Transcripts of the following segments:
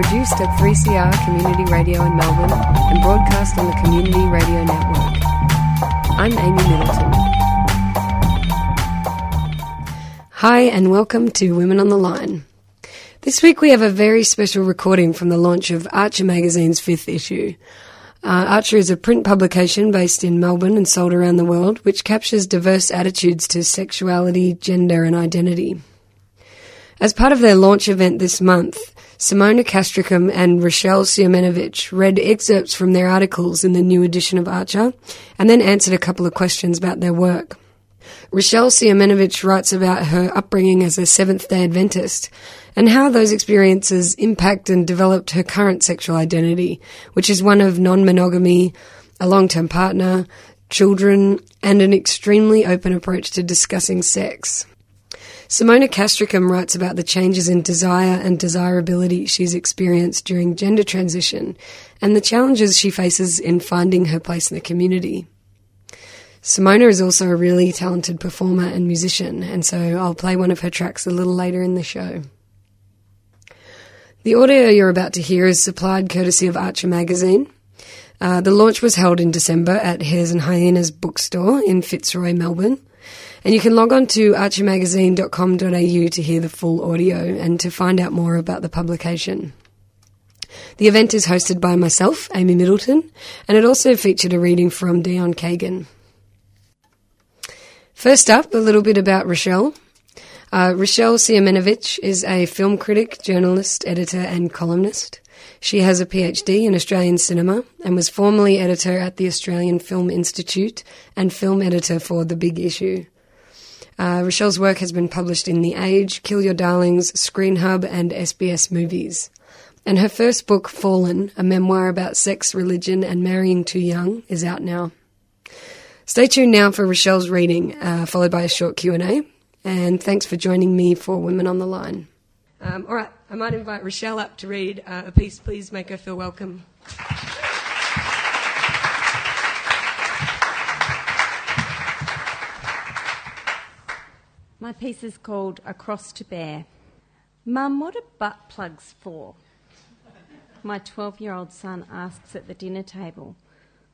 produced at 3CR Community Radio in Melbourne and broadcast on the Community Radio Network. I'm Amy Middleton. Hi, and welcome to Women on the Line. This week we have a very special recording from the launch of Archer magazine's fifth issue. Uh, Archer is a print publication based in Melbourne and sold around the world, which captures diverse attitudes to sexuality, gender, and identity. As part of their launch event this month, Simona Castricum and Rochelle Siemienowicz read excerpts from their articles in the new edition of Archer and then answered a couple of questions about their work. Rochelle Siemienowicz writes about her upbringing as a Seventh day Adventist and how those experiences impact and developed her current sexual identity, which is one of non monogamy, a long term partner, children, and an extremely open approach to discussing sex. Simona Castricum writes about the changes in desire and desirability she's experienced during gender transition and the challenges she faces in finding her place in the community. Simona is also a really talented performer and musician, and so I'll play one of her tracks a little later in the show. The audio you're about to hear is supplied courtesy of Archer Magazine. Uh, the launch was held in December at Hares and Hyenas bookstore in Fitzroy, Melbourne. And you can log on to archermagazine.com.au to hear the full audio and to find out more about the publication. The event is hosted by myself, Amy Middleton, and it also featured a reading from Dion Kagan. First up, a little bit about Rochelle. Uh, Rochelle Siemienowicz is a film critic, journalist, editor, and columnist. She has a PhD in Australian cinema and was formerly editor at the Australian Film Institute and film editor for The Big Issue. Uh, Rochelle's work has been published in The Age, Kill Your Darlings, Screen Hub, and SBS Movies. And her first book, Fallen, a memoir about sex, religion, and marrying too young, is out now. Stay tuned now for Rochelle's reading, uh, followed by a short Q&A. And thanks for joining me for Women on the Line. Um, all right, I might invite Rochelle up to read uh, a piece. Please make her feel welcome. My piece is called A Cross to Bear. Mum, what are butt plugs for? My 12 year old son asks at the dinner table.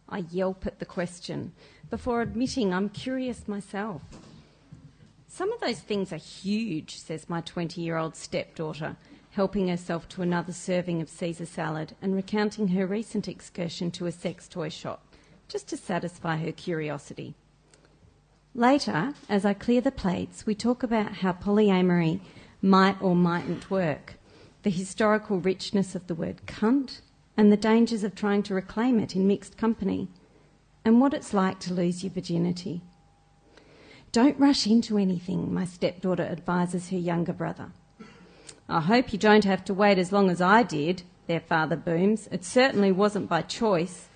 I yelp at the question before admitting I'm curious myself. Some of those things are huge, says my 20 year old stepdaughter, helping herself to another serving of Caesar salad and recounting her recent excursion to a sex toy shop, just to satisfy her curiosity. Later, as I clear the plates, we talk about how polyamory might or mightn't work, the historical richness of the word cunt, and the dangers of trying to reclaim it in mixed company, and what it's like to lose your virginity. Don't rush into anything, my stepdaughter advises her younger brother. I hope you don't have to wait as long as I did, their father booms. It certainly wasn't by choice.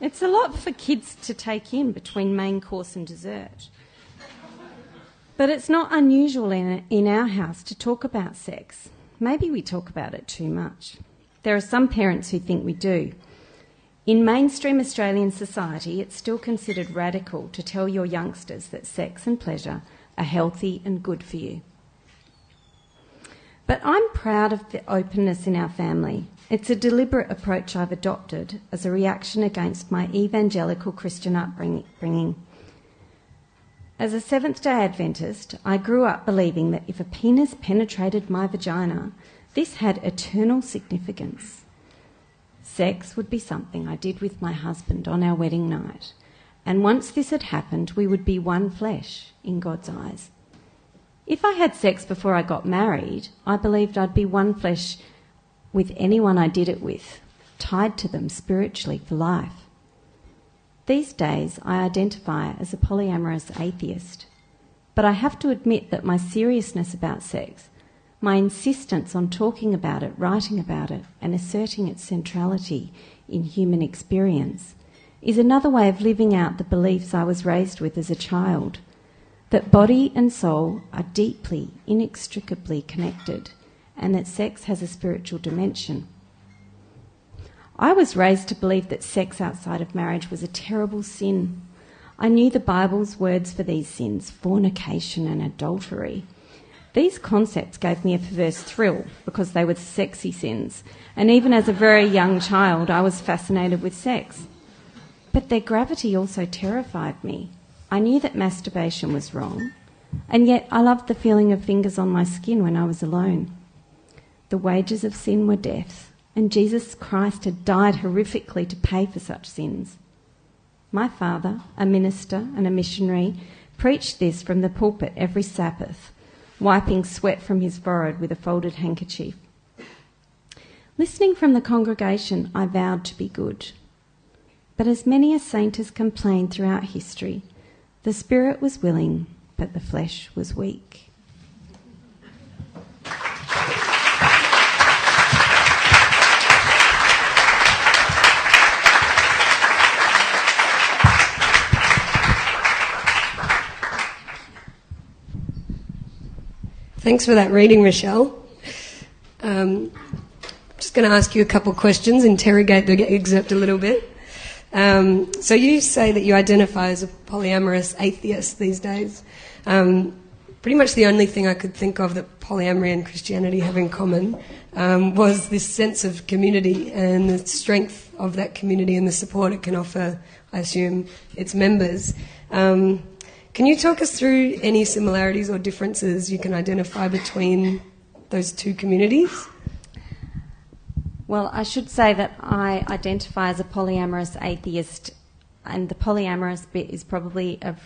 It's a lot for kids to take in between main course and dessert. But it's not unusual in, in our house to talk about sex. Maybe we talk about it too much. There are some parents who think we do. In mainstream Australian society, it's still considered radical to tell your youngsters that sex and pleasure are healthy and good for you. But I'm proud of the openness in our family. It's a deliberate approach I've adopted as a reaction against my evangelical Christian upbringing. As a Seventh day Adventist, I grew up believing that if a penis penetrated my vagina, this had eternal significance. Sex would be something I did with my husband on our wedding night, and once this had happened, we would be one flesh in God's eyes. If I had sex before I got married, I believed I'd be one flesh with anyone I did it with, tied to them spiritually for life. These days, I identify as a polyamorous atheist, but I have to admit that my seriousness about sex My insistence on talking about it, writing about it, and asserting its centrality in human experience is another way of living out the beliefs I was raised with as a child that body and soul are deeply, inextricably connected, and that sex has a spiritual dimension. I was raised to believe that sex outside of marriage was a terrible sin. I knew the Bible's words for these sins fornication and adultery. These concepts gave me a perverse thrill because they were sexy sins, and even as a very young child, I was fascinated with sex. But their gravity also terrified me. I knew that masturbation was wrong, and yet I loved the feeling of fingers on my skin when I was alone. The wages of sin were death, and Jesus Christ had died horrifically to pay for such sins. My father, a minister and a missionary, preached this from the pulpit every Sabbath, wiping sweat from his forehead with a folded handkerchief. Listening from the congregation, I vowed to be good. But as many a saint has complained throughout history, the spirit was willing, but the flesh was weak. Thanks for that reading, Michelle. Um, I'm just going to ask you a couple questions, interrogate the excerpt a little bit. Um, so you say that you identify as a polyamorous atheist these days. Um, pretty much the only thing I could think of that polyamory and Christianity have in common um, was this sense of community and the strength of that community and the support it can offer, I assume, its members. Um, can you talk us through any similarities or differences you can identify between those two communities? Well, I should say that I identify as a polyamorous atheist, and the polyamorous bit is probably a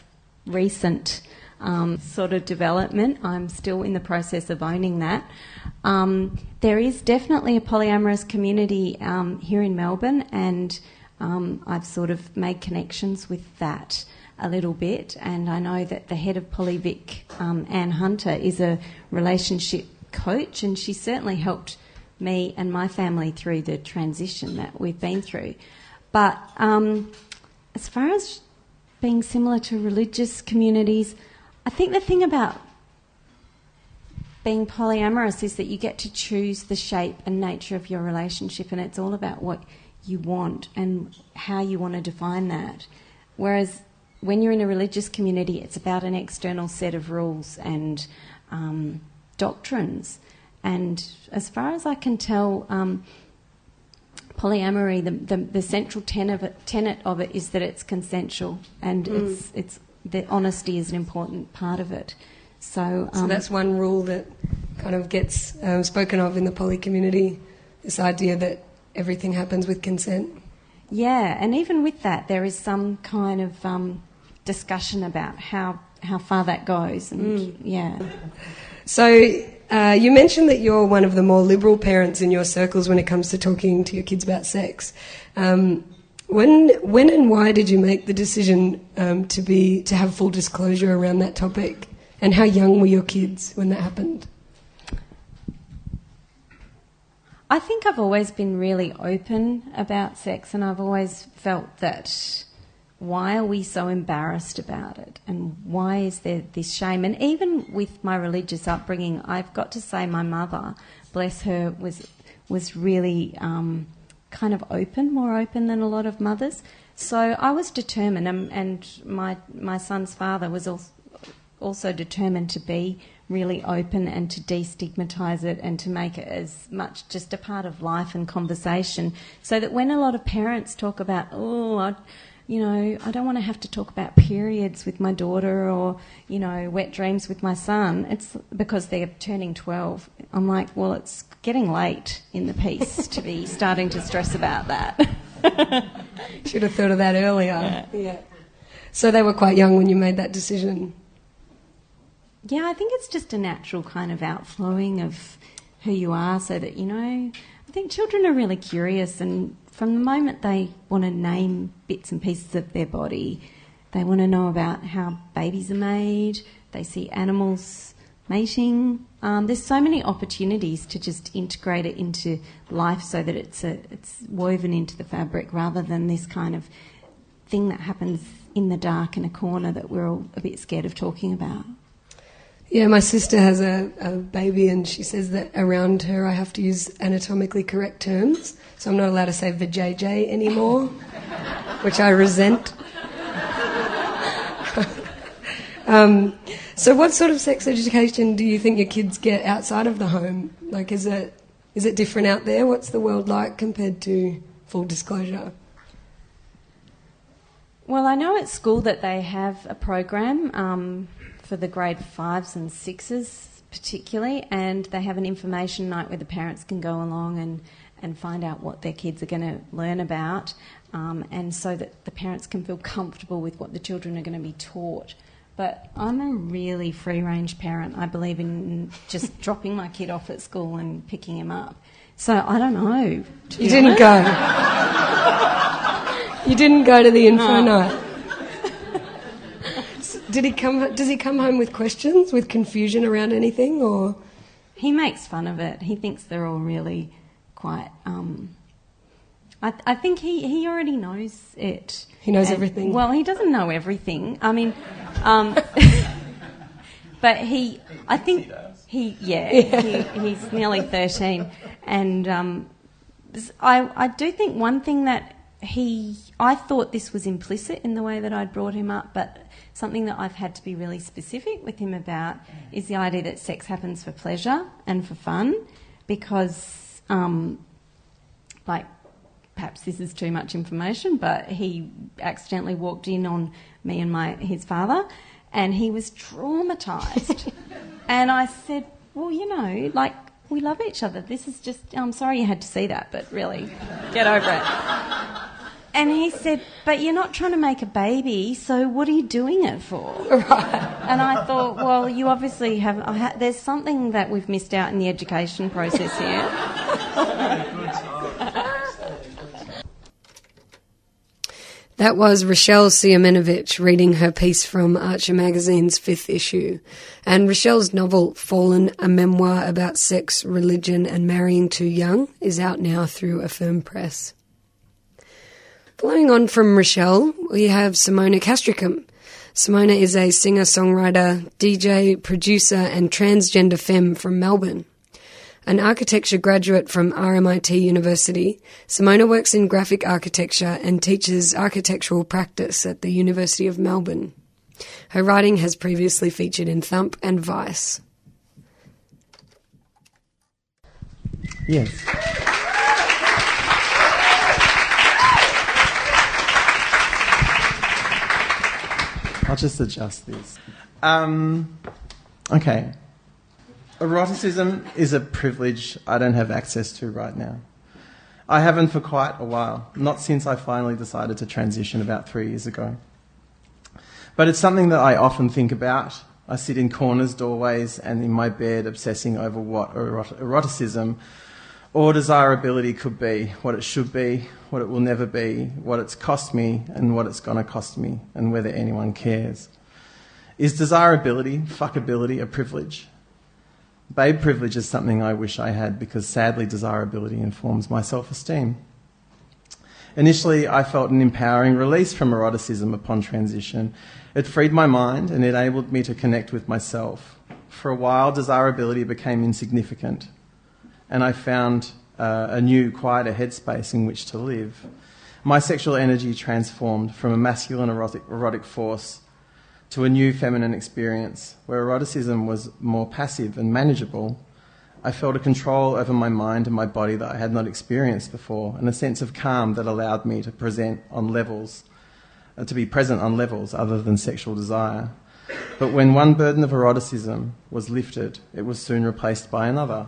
recent um, sort of development. I'm still in the process of owning that. Um, there is definitely a polyamorous community um, here in Melbourne, and um, I've sort of made connections with that a little bit, and I know that the head of Polyvic, um, Anne Hunter, is a relationship coach, and she certainly helped me and my family through the transition that we've been through. But um, as far as being similar to religious communities, I think the thing about being polyamorous is that you get to choose the shape and nature of your relationship, and it's all about what you want and how you want to define that. Whereas when you're in a religious community, it's about an external set of rules and um, doctrines. And as far as I can tell, um, polyamory, the, the, the, central tenet of, it, tenet of it is that it's consensual and mm. it's, it's, the honesty is an important part of it. So, um, so that's one rule that kind of gets um, spoken of in the poly community this idea that everything happens with consent. Yeah, and even with that, there is some kind of um, discussion about how how far that goes. And mm. yeah. So uh, you mentioned that you're one of the more liberal parents in your circles when it comes to talking to your kids about sex. Um, when when and why did you make the decision um, to be to have full disclosure around that topic? And how young were your kids when that happened? I think I've always been really open about sex, and I've always felt that why are we so embarrassed about it? And why is there this shame? And even with my religious upbringing, I've got to say, my mother, bless her, was was really um, kind of open, more open than a lot of mothers. So I was determined, and, and my my son's father was also, also determined to be really open and to destigmatize it and to make it as much just a part of life and conversation, so that when a lot of parents talk about, oh, I, you know, I don't want to have to talk about periods with my daughter or, you know, wet dreams with my son. It's because they're turning 12. I'm like, well, it's getting late in the piece to be starting to stress about that. Should have thought of that earlier. Yeah. yeah. So they were quite young when you made that decision. Yeah, I think it's just a natural kind of outflowing of who you are so that, you know, I think children are really curious and from the moment they want to name bits and pieces of their body, they want to know about how babies are made. They see animals mating. Um, there's so many opportunities to just integrate it into life so that it's a, it's woven into the fabric rather than this kind of thing that happens in the dark in a corner that we're all a bit scared of talking about. Yeah, my sister has a, a, baby, and she says that around her I have to use anatomically correct terms, so I'm not allowed to say vajayjay anymore, which I resent. um, so, what sort of sex education do you think your kids get outside of the home? Like, is it is it different out there? What's the world like compared to full disclosure? Well, I know at school that they have a program um, for the grade fives and sixes, particularly, and they have an information night where the parents can go along and, and find out what their kids are going to learn about, um, and so that the parents can feel comfortable with what the children are going to be taught. But I'm a really free range parent. I believe in just dropping my kid off at school and picking him up. So I don't know. You didn't go. you didn't go to the info no. night. Did he come? Does he come home with questions, with confusion around anything, or? He makes fun of it. He thinks they're all really quite. Um, I, I, think he, he already knows it. He knows and, everything. Well, he doesn't know everything. I mean, um, but he, I think he, yeah, yeah. He, he's nearly thirteen, and um, I, I do think one thing that he, I thought this was implicit in the way that I'd brought him up, but something that I've had to be really specific with him about is the idea that sex happens for pleasure and for fun, because, um, like, perhaps this is too much information, but he accidentally walked in on me and my his father, and he was traumatized. and I said, "Well, you know, like we love each other. This is just. I'm sorry you had to see that, but really, get over it." And he said, But you're not trying to make a baby, so what are you doing it for? Right. And I thought, Well, you obviously have, ha- there's something that we've missed out in the education process here. That was Rochelle Siemienowicz reading her piece from Archer magazine's fifth issue. And Rochelle's novel, Fallen, a memoir about sex, religion, and marrying too young, is out now through Affirm Press. Following on from Rochelle, we have Simona Castricum. Simona is a singer songwriter, DJ, producer, and transgender femme from Melbourne. An architecture graduate from RMIT University, Simona works in graphic architecture and teaches architectural practice at the University of Melbourne. Her writing has previously featured in Thump and Vice. Yes. I'll just adjust this. Um, okay. Eroticism is a privilege I don't have access to right now. I haven't for quite a while, not since I finally decided to transition about three years ago. But it's something that I often think about. I sit in corners, doorways, and in my bed obsessing over what erot- eroticism or desirability could be, what it should be, what it will never be, what it's cost me, and what it's going to cost me, and whether anyone cares. Is desirability, fuckability, a privilege? Babe privilege is something I wish I had because sadly desirability informs my self esteem. Initially, I felt an empowering release from eroticism upon transition. It freed my mind and enabled me to connect with myself. For a while, desirability became insignificant and I found uh, a new, quieter headspace in which to live. My sexual energy transformed from a masculine erotic, erotic force to a new feminine experience where eroticism was more passive and manageable. I felt a control over my mind and my body that I had not experienced before, and a sense of calm that allowed me to present on levels, uh, to be present on levels other than sexual desire. But when one burden of eroticism was lifted, it was soon replaced by another,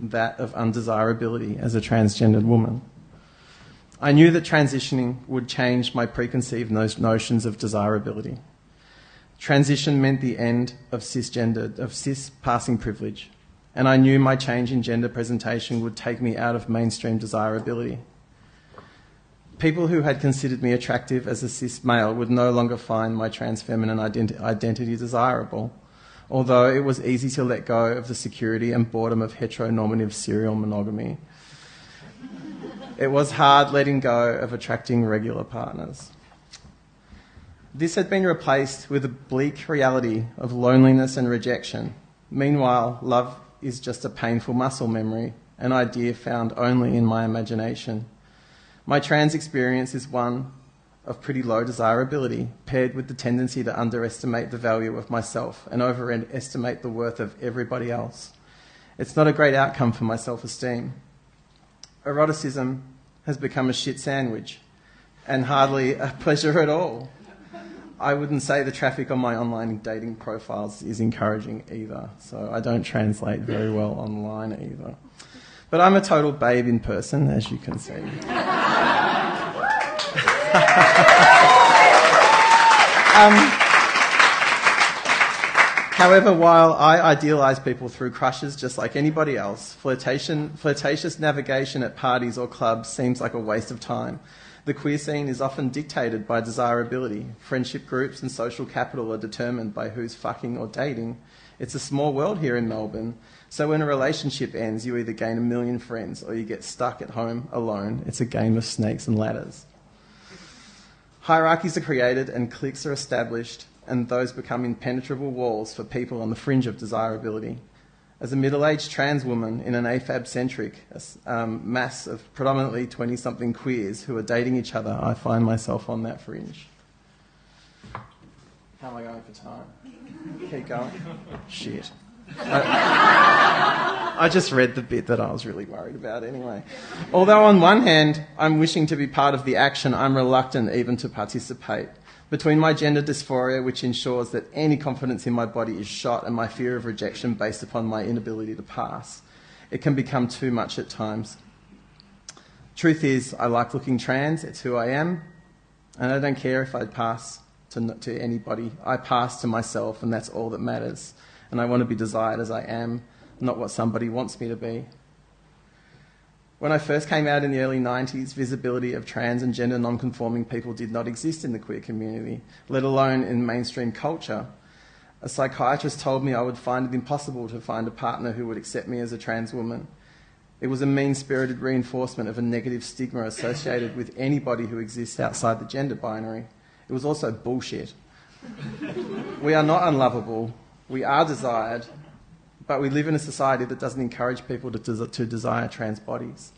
that of undesirability as a transgendered woman. I knew that transitioning would change my preconceived notions of desirability. Transition meant the end of cisgendered, of cis passing privilege, and I knew my change in gender presentation would take me out of mainstream desirability. People who had considered me attractive as a cis male would no longer find my trans feminine identi- identity desirable although it was easy to let go of the security and boredom of heteronormative serial monogamy. It was hard letting go of attracting regular partners. This had been replaced with a bleak reality of loneliness and rejection. Meanwhile, love is just a painful muscle memory, an idea found only in my imagination. My trans experience is one of pretty low desirability, paired with the tendency to underestimate the value of myself and overestimate the worth of everybody else. It's not a great outcome for my self esteem. Eroticism has become a shit sandwich and hardly a pleasure at all. I wouldn't say the traffic on my online dating profiles is encouraging either, so I don't translate very well online either. But I'm a total babe in person, as you can see. um, however, while I idealise people through crushes just like anybody else, flirtation, flirtatious navigation at parties or clubs seems like a waste of time. The queer scene is often dictated by desirability. Friendship groups and social capital are determined by who's fucking or dating. It's a small world here in Melbourne, so when a relationship ends, you either gain a million friends or you get stuck at home alone. It's a game of snakes and ladders. Hierarchies are created and cliques are established, and those become impenetrable walls for people on the fringe of desirability. As a middle aged trans woman in an AFAB centric um, mass of predominantly 20 something queers who are dating each other, I find myself on that fringe. How am I going for time? Keep going. Shit. I, I just read the bit that I was really worried about anyway. Although, on one hand, I'm wishing to be part of the action, I'm reluctant even to participate. Between my gender dysphoria, which ensures that any confidence in my body is shot, and my fear of rejection based upon my inability to pass, it can become too much at times. Truth is, I like looking trans, it's who I am, and I don't care if I pass to, to anybody. I pass to myself, and that's all that matters and I want to be desired as I am, not what somebody wants me to be. When I first came out in the early 90s, visibility of trans and gender non-conforming people did not exist in the queer community, let alone in mainstream culture. A psychiatrist told me I would find it impossible to find a partner who would accept me as a trans woman. It was a mean spirited reinforcement of a negative stigma associated with anybody who exists outside the gender binary. It was also bullshit. we are not unlovable, we are desired, but we live in a society that doesn't encourage people to, des- to desire trans bodies.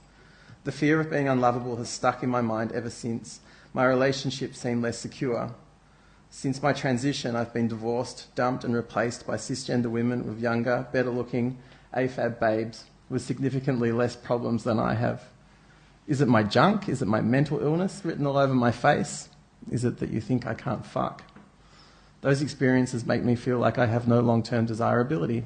The fear of being unlovable has stuck in my mind ever since. My relationships seem less secure. Since my transition, I've been divorced, dumped, and replaced by cisgender women with younger, better looking AFAB babes with significantly less problems than I have. Is it my junk? Is it my mental illness written all over my face? Is it that you think I can't fuck? Those experiences make me feel like I have no long term desirability.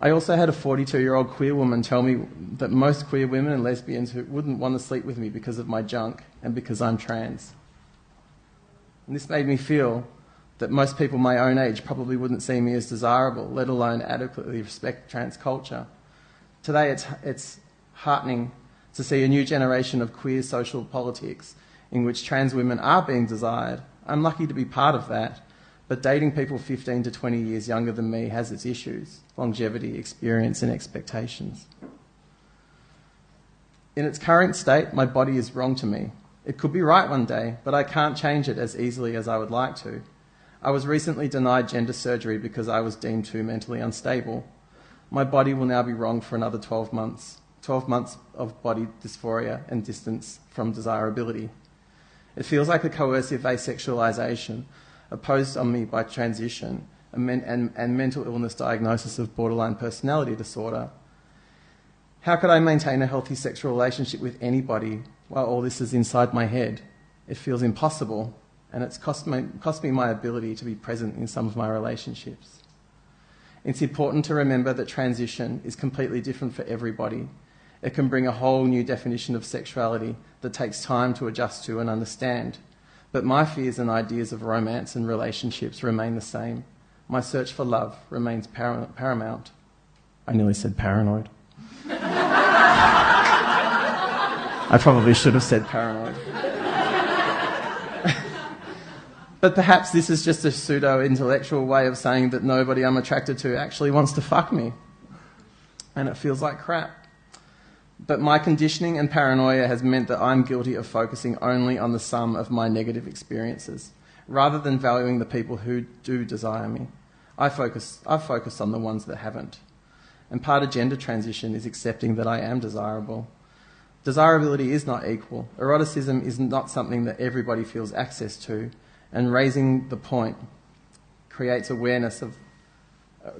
I also had a 42 year old queer woman tell me that most queer women and lesbians wouldn't want to sleep with me because of my junk and because I'm trans. And this made me feel that most people my own age probably wouldn't see me as desirable, let alone adequately respect trans culture. Today, it's, it's heartening to see a new generation of queer social politics in which trans women are being desired I'm lucky to be part of that. But dating people 15 to 20 years younger than me has its issues longevity, experience, and expectations. In its current state, my body is wrong to me. It could be right one day, but I can't change it as easily as I would like to. I was recently denied gender surgery because I was deemed too mentally unstable. My body will now be wrong for another 12 months 12 months of body dysphoria and distance from desirability. It feels like a coercive asexualization opposed on me by transition and, men- and, and mental illness diagnosis of borderline personality disorder. How could I maintain a healthy sexual relationship with anybody while all this is inside my head? It feels impossible, and it's cost me, cost me my ability to be present in some of my relationships. It's important to remember that transition is completely different for everybody it can bring a whole new definition of sexuality that takes time to adjust to and understand. But my fears and ideas of romance and relationships remain the same. My search for love remains par- paramount. I nearly said paranoid. I probably should have said paranoid. but perhaps this is just a pseudo intellectual way of saying that nobody I'm attracted to actually wants to fuck me. And it feels like crap. But my conditioning and paranoia has meant that I'm guilty of focusing only on the sum of my negative experiences, rather than valuing the people who do desire me. I focus, I focus on the ones that haven't. And part of gender transition is accepting that I am desirable. Desirability is not equal. Eroticism is not something that everybody feels access to, and raising the point creates awareness of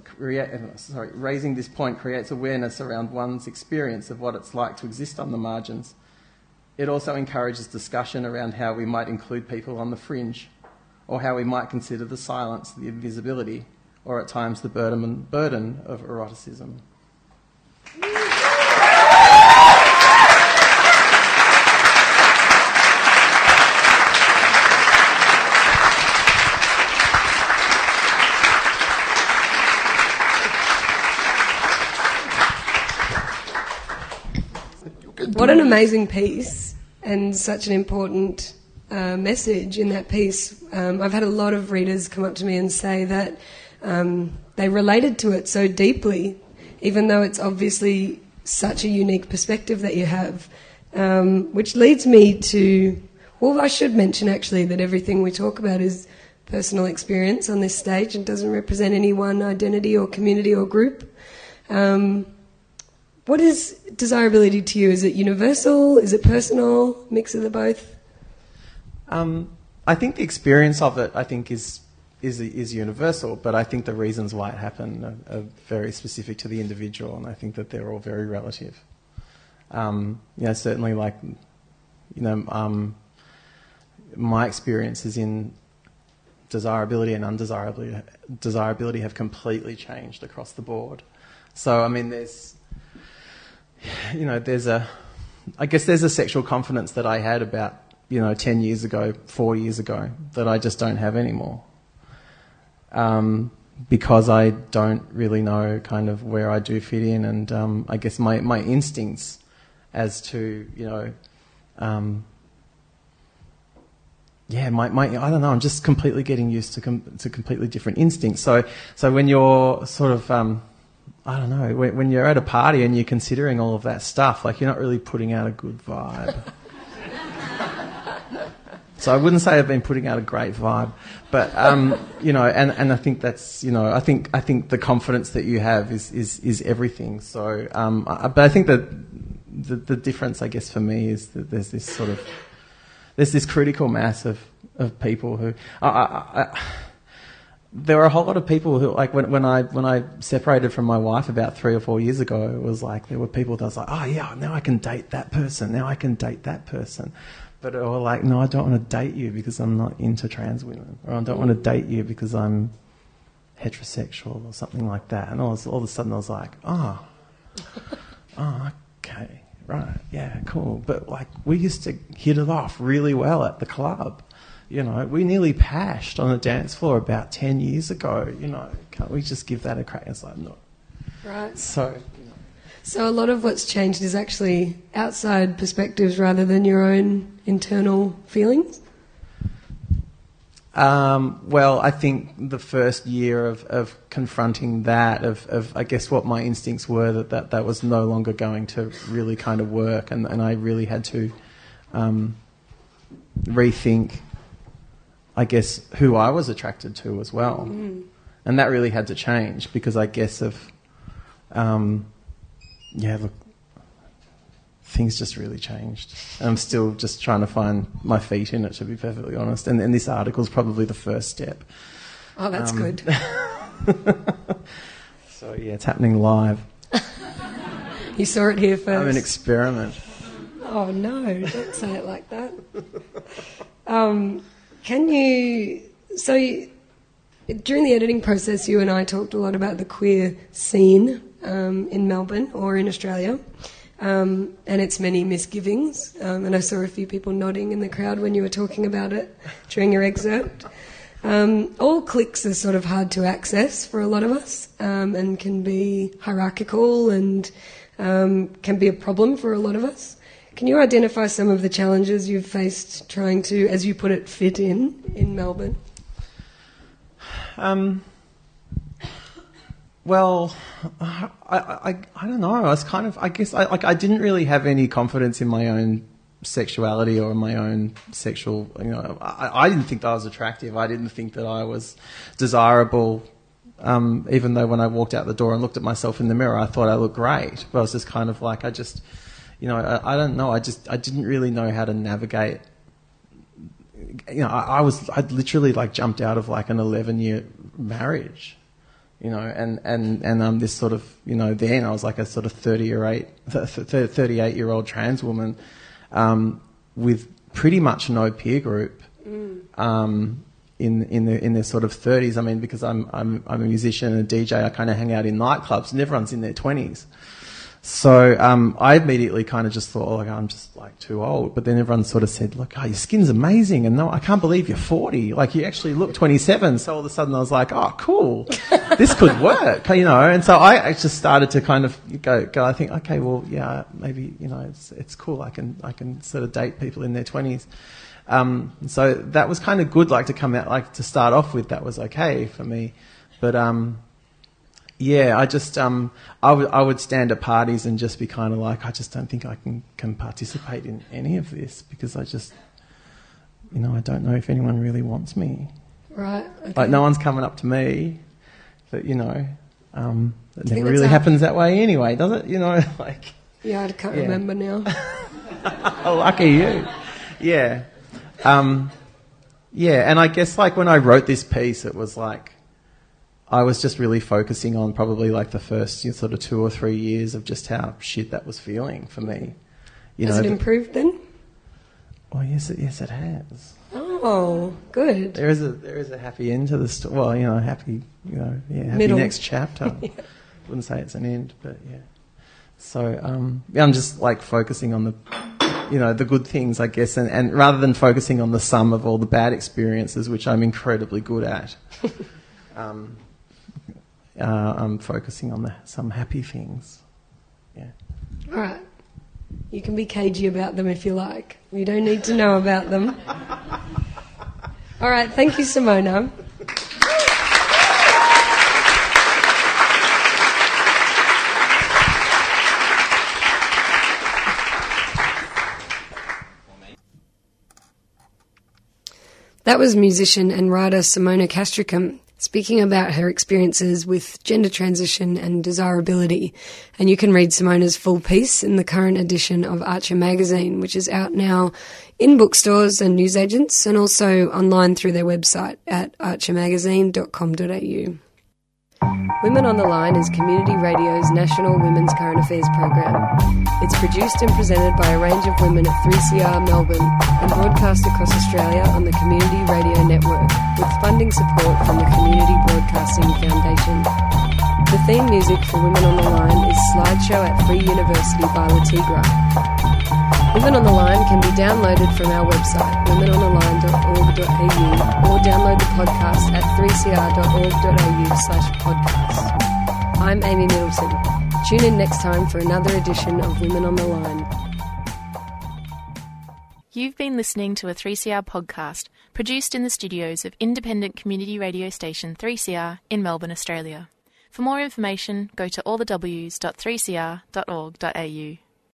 create, sorry, raising this point creates awareness around one's experience of what it's like to exist on the margins. It also encourages discussion around how we might include people on the fringe, or how we might consider the silence, the invisibility, or at times the burden, burden of eroticism. What an amazing piece and such an important uh, message in that piece. Um, I've had a lot of readers come up to me and say that um, they related to it so deeply, even though it's obviously such a unique perspective that you have. Um, which leads me to, well, I should mention actually that everything we talk about is personal experience on this stage and doesn't represent any one identity or community or group. Um, what is desirability to you? Is it universal? Is it personal? Mix of the both? Um, I think the experience of it, I think, is is is universal, but I think the reasons why it happened are, are very specific to the individual, and I think that they're all very relative. Um, you know, certainly, like you know, um, my experiences in desirability and undesirability desirability have completely changed across the board. So, I mean, there's you know, there's a, I guess there's a sexual confidence that I had about, you know, 10 years ago, four years ago, that I just don't have anymore. Um, because I don't really know kind of where I do fit in, and um, I guess my, my instincts as to, you know, um, yeah, my, my, I don't know, I'm just completely getting used to, com- to completely different instincts. So, so when you're sort of, um, I don't know, when, when you're at a party and you're considering all of that stuff, like you're not really putting out a good vibe. so I wouldn't say I've been putting out a great vibe, but um, you know, and, and I think that's you know, I think I think the confidence that you have is is, is everything. So, um, I, but I think that the the difference, I guess, for me is that there's this sort of there's this critical mass of of people who I, I, there were a whole lot of people who, like, when, when I when I separated from my wife about three or four years ago, it was like there were people that was like, oh yeah, now I can date that person, now I can date that person, but were like, no, I don't want to date you because I'm not into trans women, or I don't want to date you because I'm heterosexual or something like that. And all, all of a sudden, I was like, oh, oh, okay, right, yeah, cool. But like, we used to hit it off really well at the club you know, we nearly pashed on a dance floor about 10 years ago. You know, can't we just give that a crack? It's like, no. Right. So, you know. So a lot of what's changed is actually outside perspectives rather than your own internal feelings? Um, well, I think the first year of, of confronting that, of, of I guess what my instincts were, that, that that was no longer going to really kind of work, and, and I really had to um, rethink I guess, who I was attracted to as well. Mm. And that really had to change because I guess of, um, yeah, look, things just really changed. And I'm still just trying to find my feet in it, to be perfectly honest. And, and this article is probably the first step. Oh, that's um, good. so, yeah, it's happening live. you saw it here first. I'm an experiment. Oh, no, don't say it like that. Um, can you? So, you, during the editing process, you and I talked a lot about the queer scene um, in Melbourne or in Australia. Um, and its many misgivings. Um, and I saw a few people nodding in the crowd when you were talking about it during your excerpt. Um, all cliques are sort of hard to access for a lot of us um, and can be hierarchical and um, can be a problem for a lot of us. Can you identify some of the challenges you've faced trying to, as you put it, fit in in Melbourne? Um, well, I, I, I don't know. I was kind of, I guess, I, like I didn't really have any confidence in my own sexuality or my own sexual. You know, I, I didn't think that I was attractive. I didn't think that I was desirable. Um, even though when I walked out the door and looked at myself in the mirror, I thought I looked great. But I was just kind of like, I just, you know, I, I don't know. I just, I didn't really know how to navigate you know, I, I, was, I literally like jumped out of like an 11 year marriage, you know, and, and, and, um, this sort of, you know, then I was like a sort of 30 or 8, 38 year old trans woman, um, with pretty much no peer group, mm. um, in, in the, in their sort of 30s. I mean, because I'm, I'm, I'm a musician and a DJ, I kind of hang out in nightclubs and everyone's in their 20s. So um, I immediately kind of just thought, oh, I'm just like too old. But then everyone sort of said, look, oh, your skin's amazing, and no, I can't believe you're 40. Like you actually look 27. So all of a sudden I was like, oh, cool, this could work, you know. And so I just started to kind of go, go. I think, okay, well, yeah, maybe you know, it's it's cool. I can I can sort of date people in their 20s. Um, so that was kind of good, like to come out, like to start off with. That was okay for me, but um, yeah, I just um, I would I would stand at parties and just be kind of like, I just don't think I can can participate in any of this because I just, you know, I don't know if anyone really wants me. Right. Okay. Like no one's coming up to me, but you know, um, it never really happens that way anyway, does it? You know, like. Yeah, I can't yeah. remember now. Lucky you. Yeah. Um, yeah, and I guess like when I wrote this piece, it was like I was just really focusing on probably like the first you know, sort of two or three years of just how shit that was feeling for me. You has know, it improved then? Oh yes, it, yes it has. Oh, good. There is a there is a happy end to the story. Well, you know, happy you know, yeah, happy Middle. next chapter. yeah. Wouldn't say it's an end, but yeah. So um, yeah, I'm just like focusing on the you know the good things, I guess, and, and rather than focusing on the sum of all the bad experiences, which I'm incredibly good at. um, uh, I'm focusing on the, some happy things. Yeah. All right. You can be cagey about them if you like. You don't need to know about them. All right. Thank you, Simona. That was musician and writer Simona Castricum speaking about her experiences with gender transition and desirability. And you can read Simona's full piece in the current edition of Archer magazine, which is out now in bookstores and newsagents and also online through their website at archermagazine.com.au. Women on the Line is Community Radio's national women's current affairs program. It's produced and presented by a range of women at 3CR Melbourne and broadcast across Australia on the Community Radio Network with funding support from the Community Broadcasting Foundation. The theme music for Women on the Line is Slideshow at Free University by Le Tigre. Women on the Line can be downloaded from our website, womenontheline.org.au, or download the podcast at 3cr.org.au slash podcast. I'm Amy Middleton. Tune in next time for another edition of Women on the Line. You've been listening to a 3CR podcast produced in the studios of independent community radio station 3CR in Melbourne, Australia. For more information, go to allthews.3cr.org.au.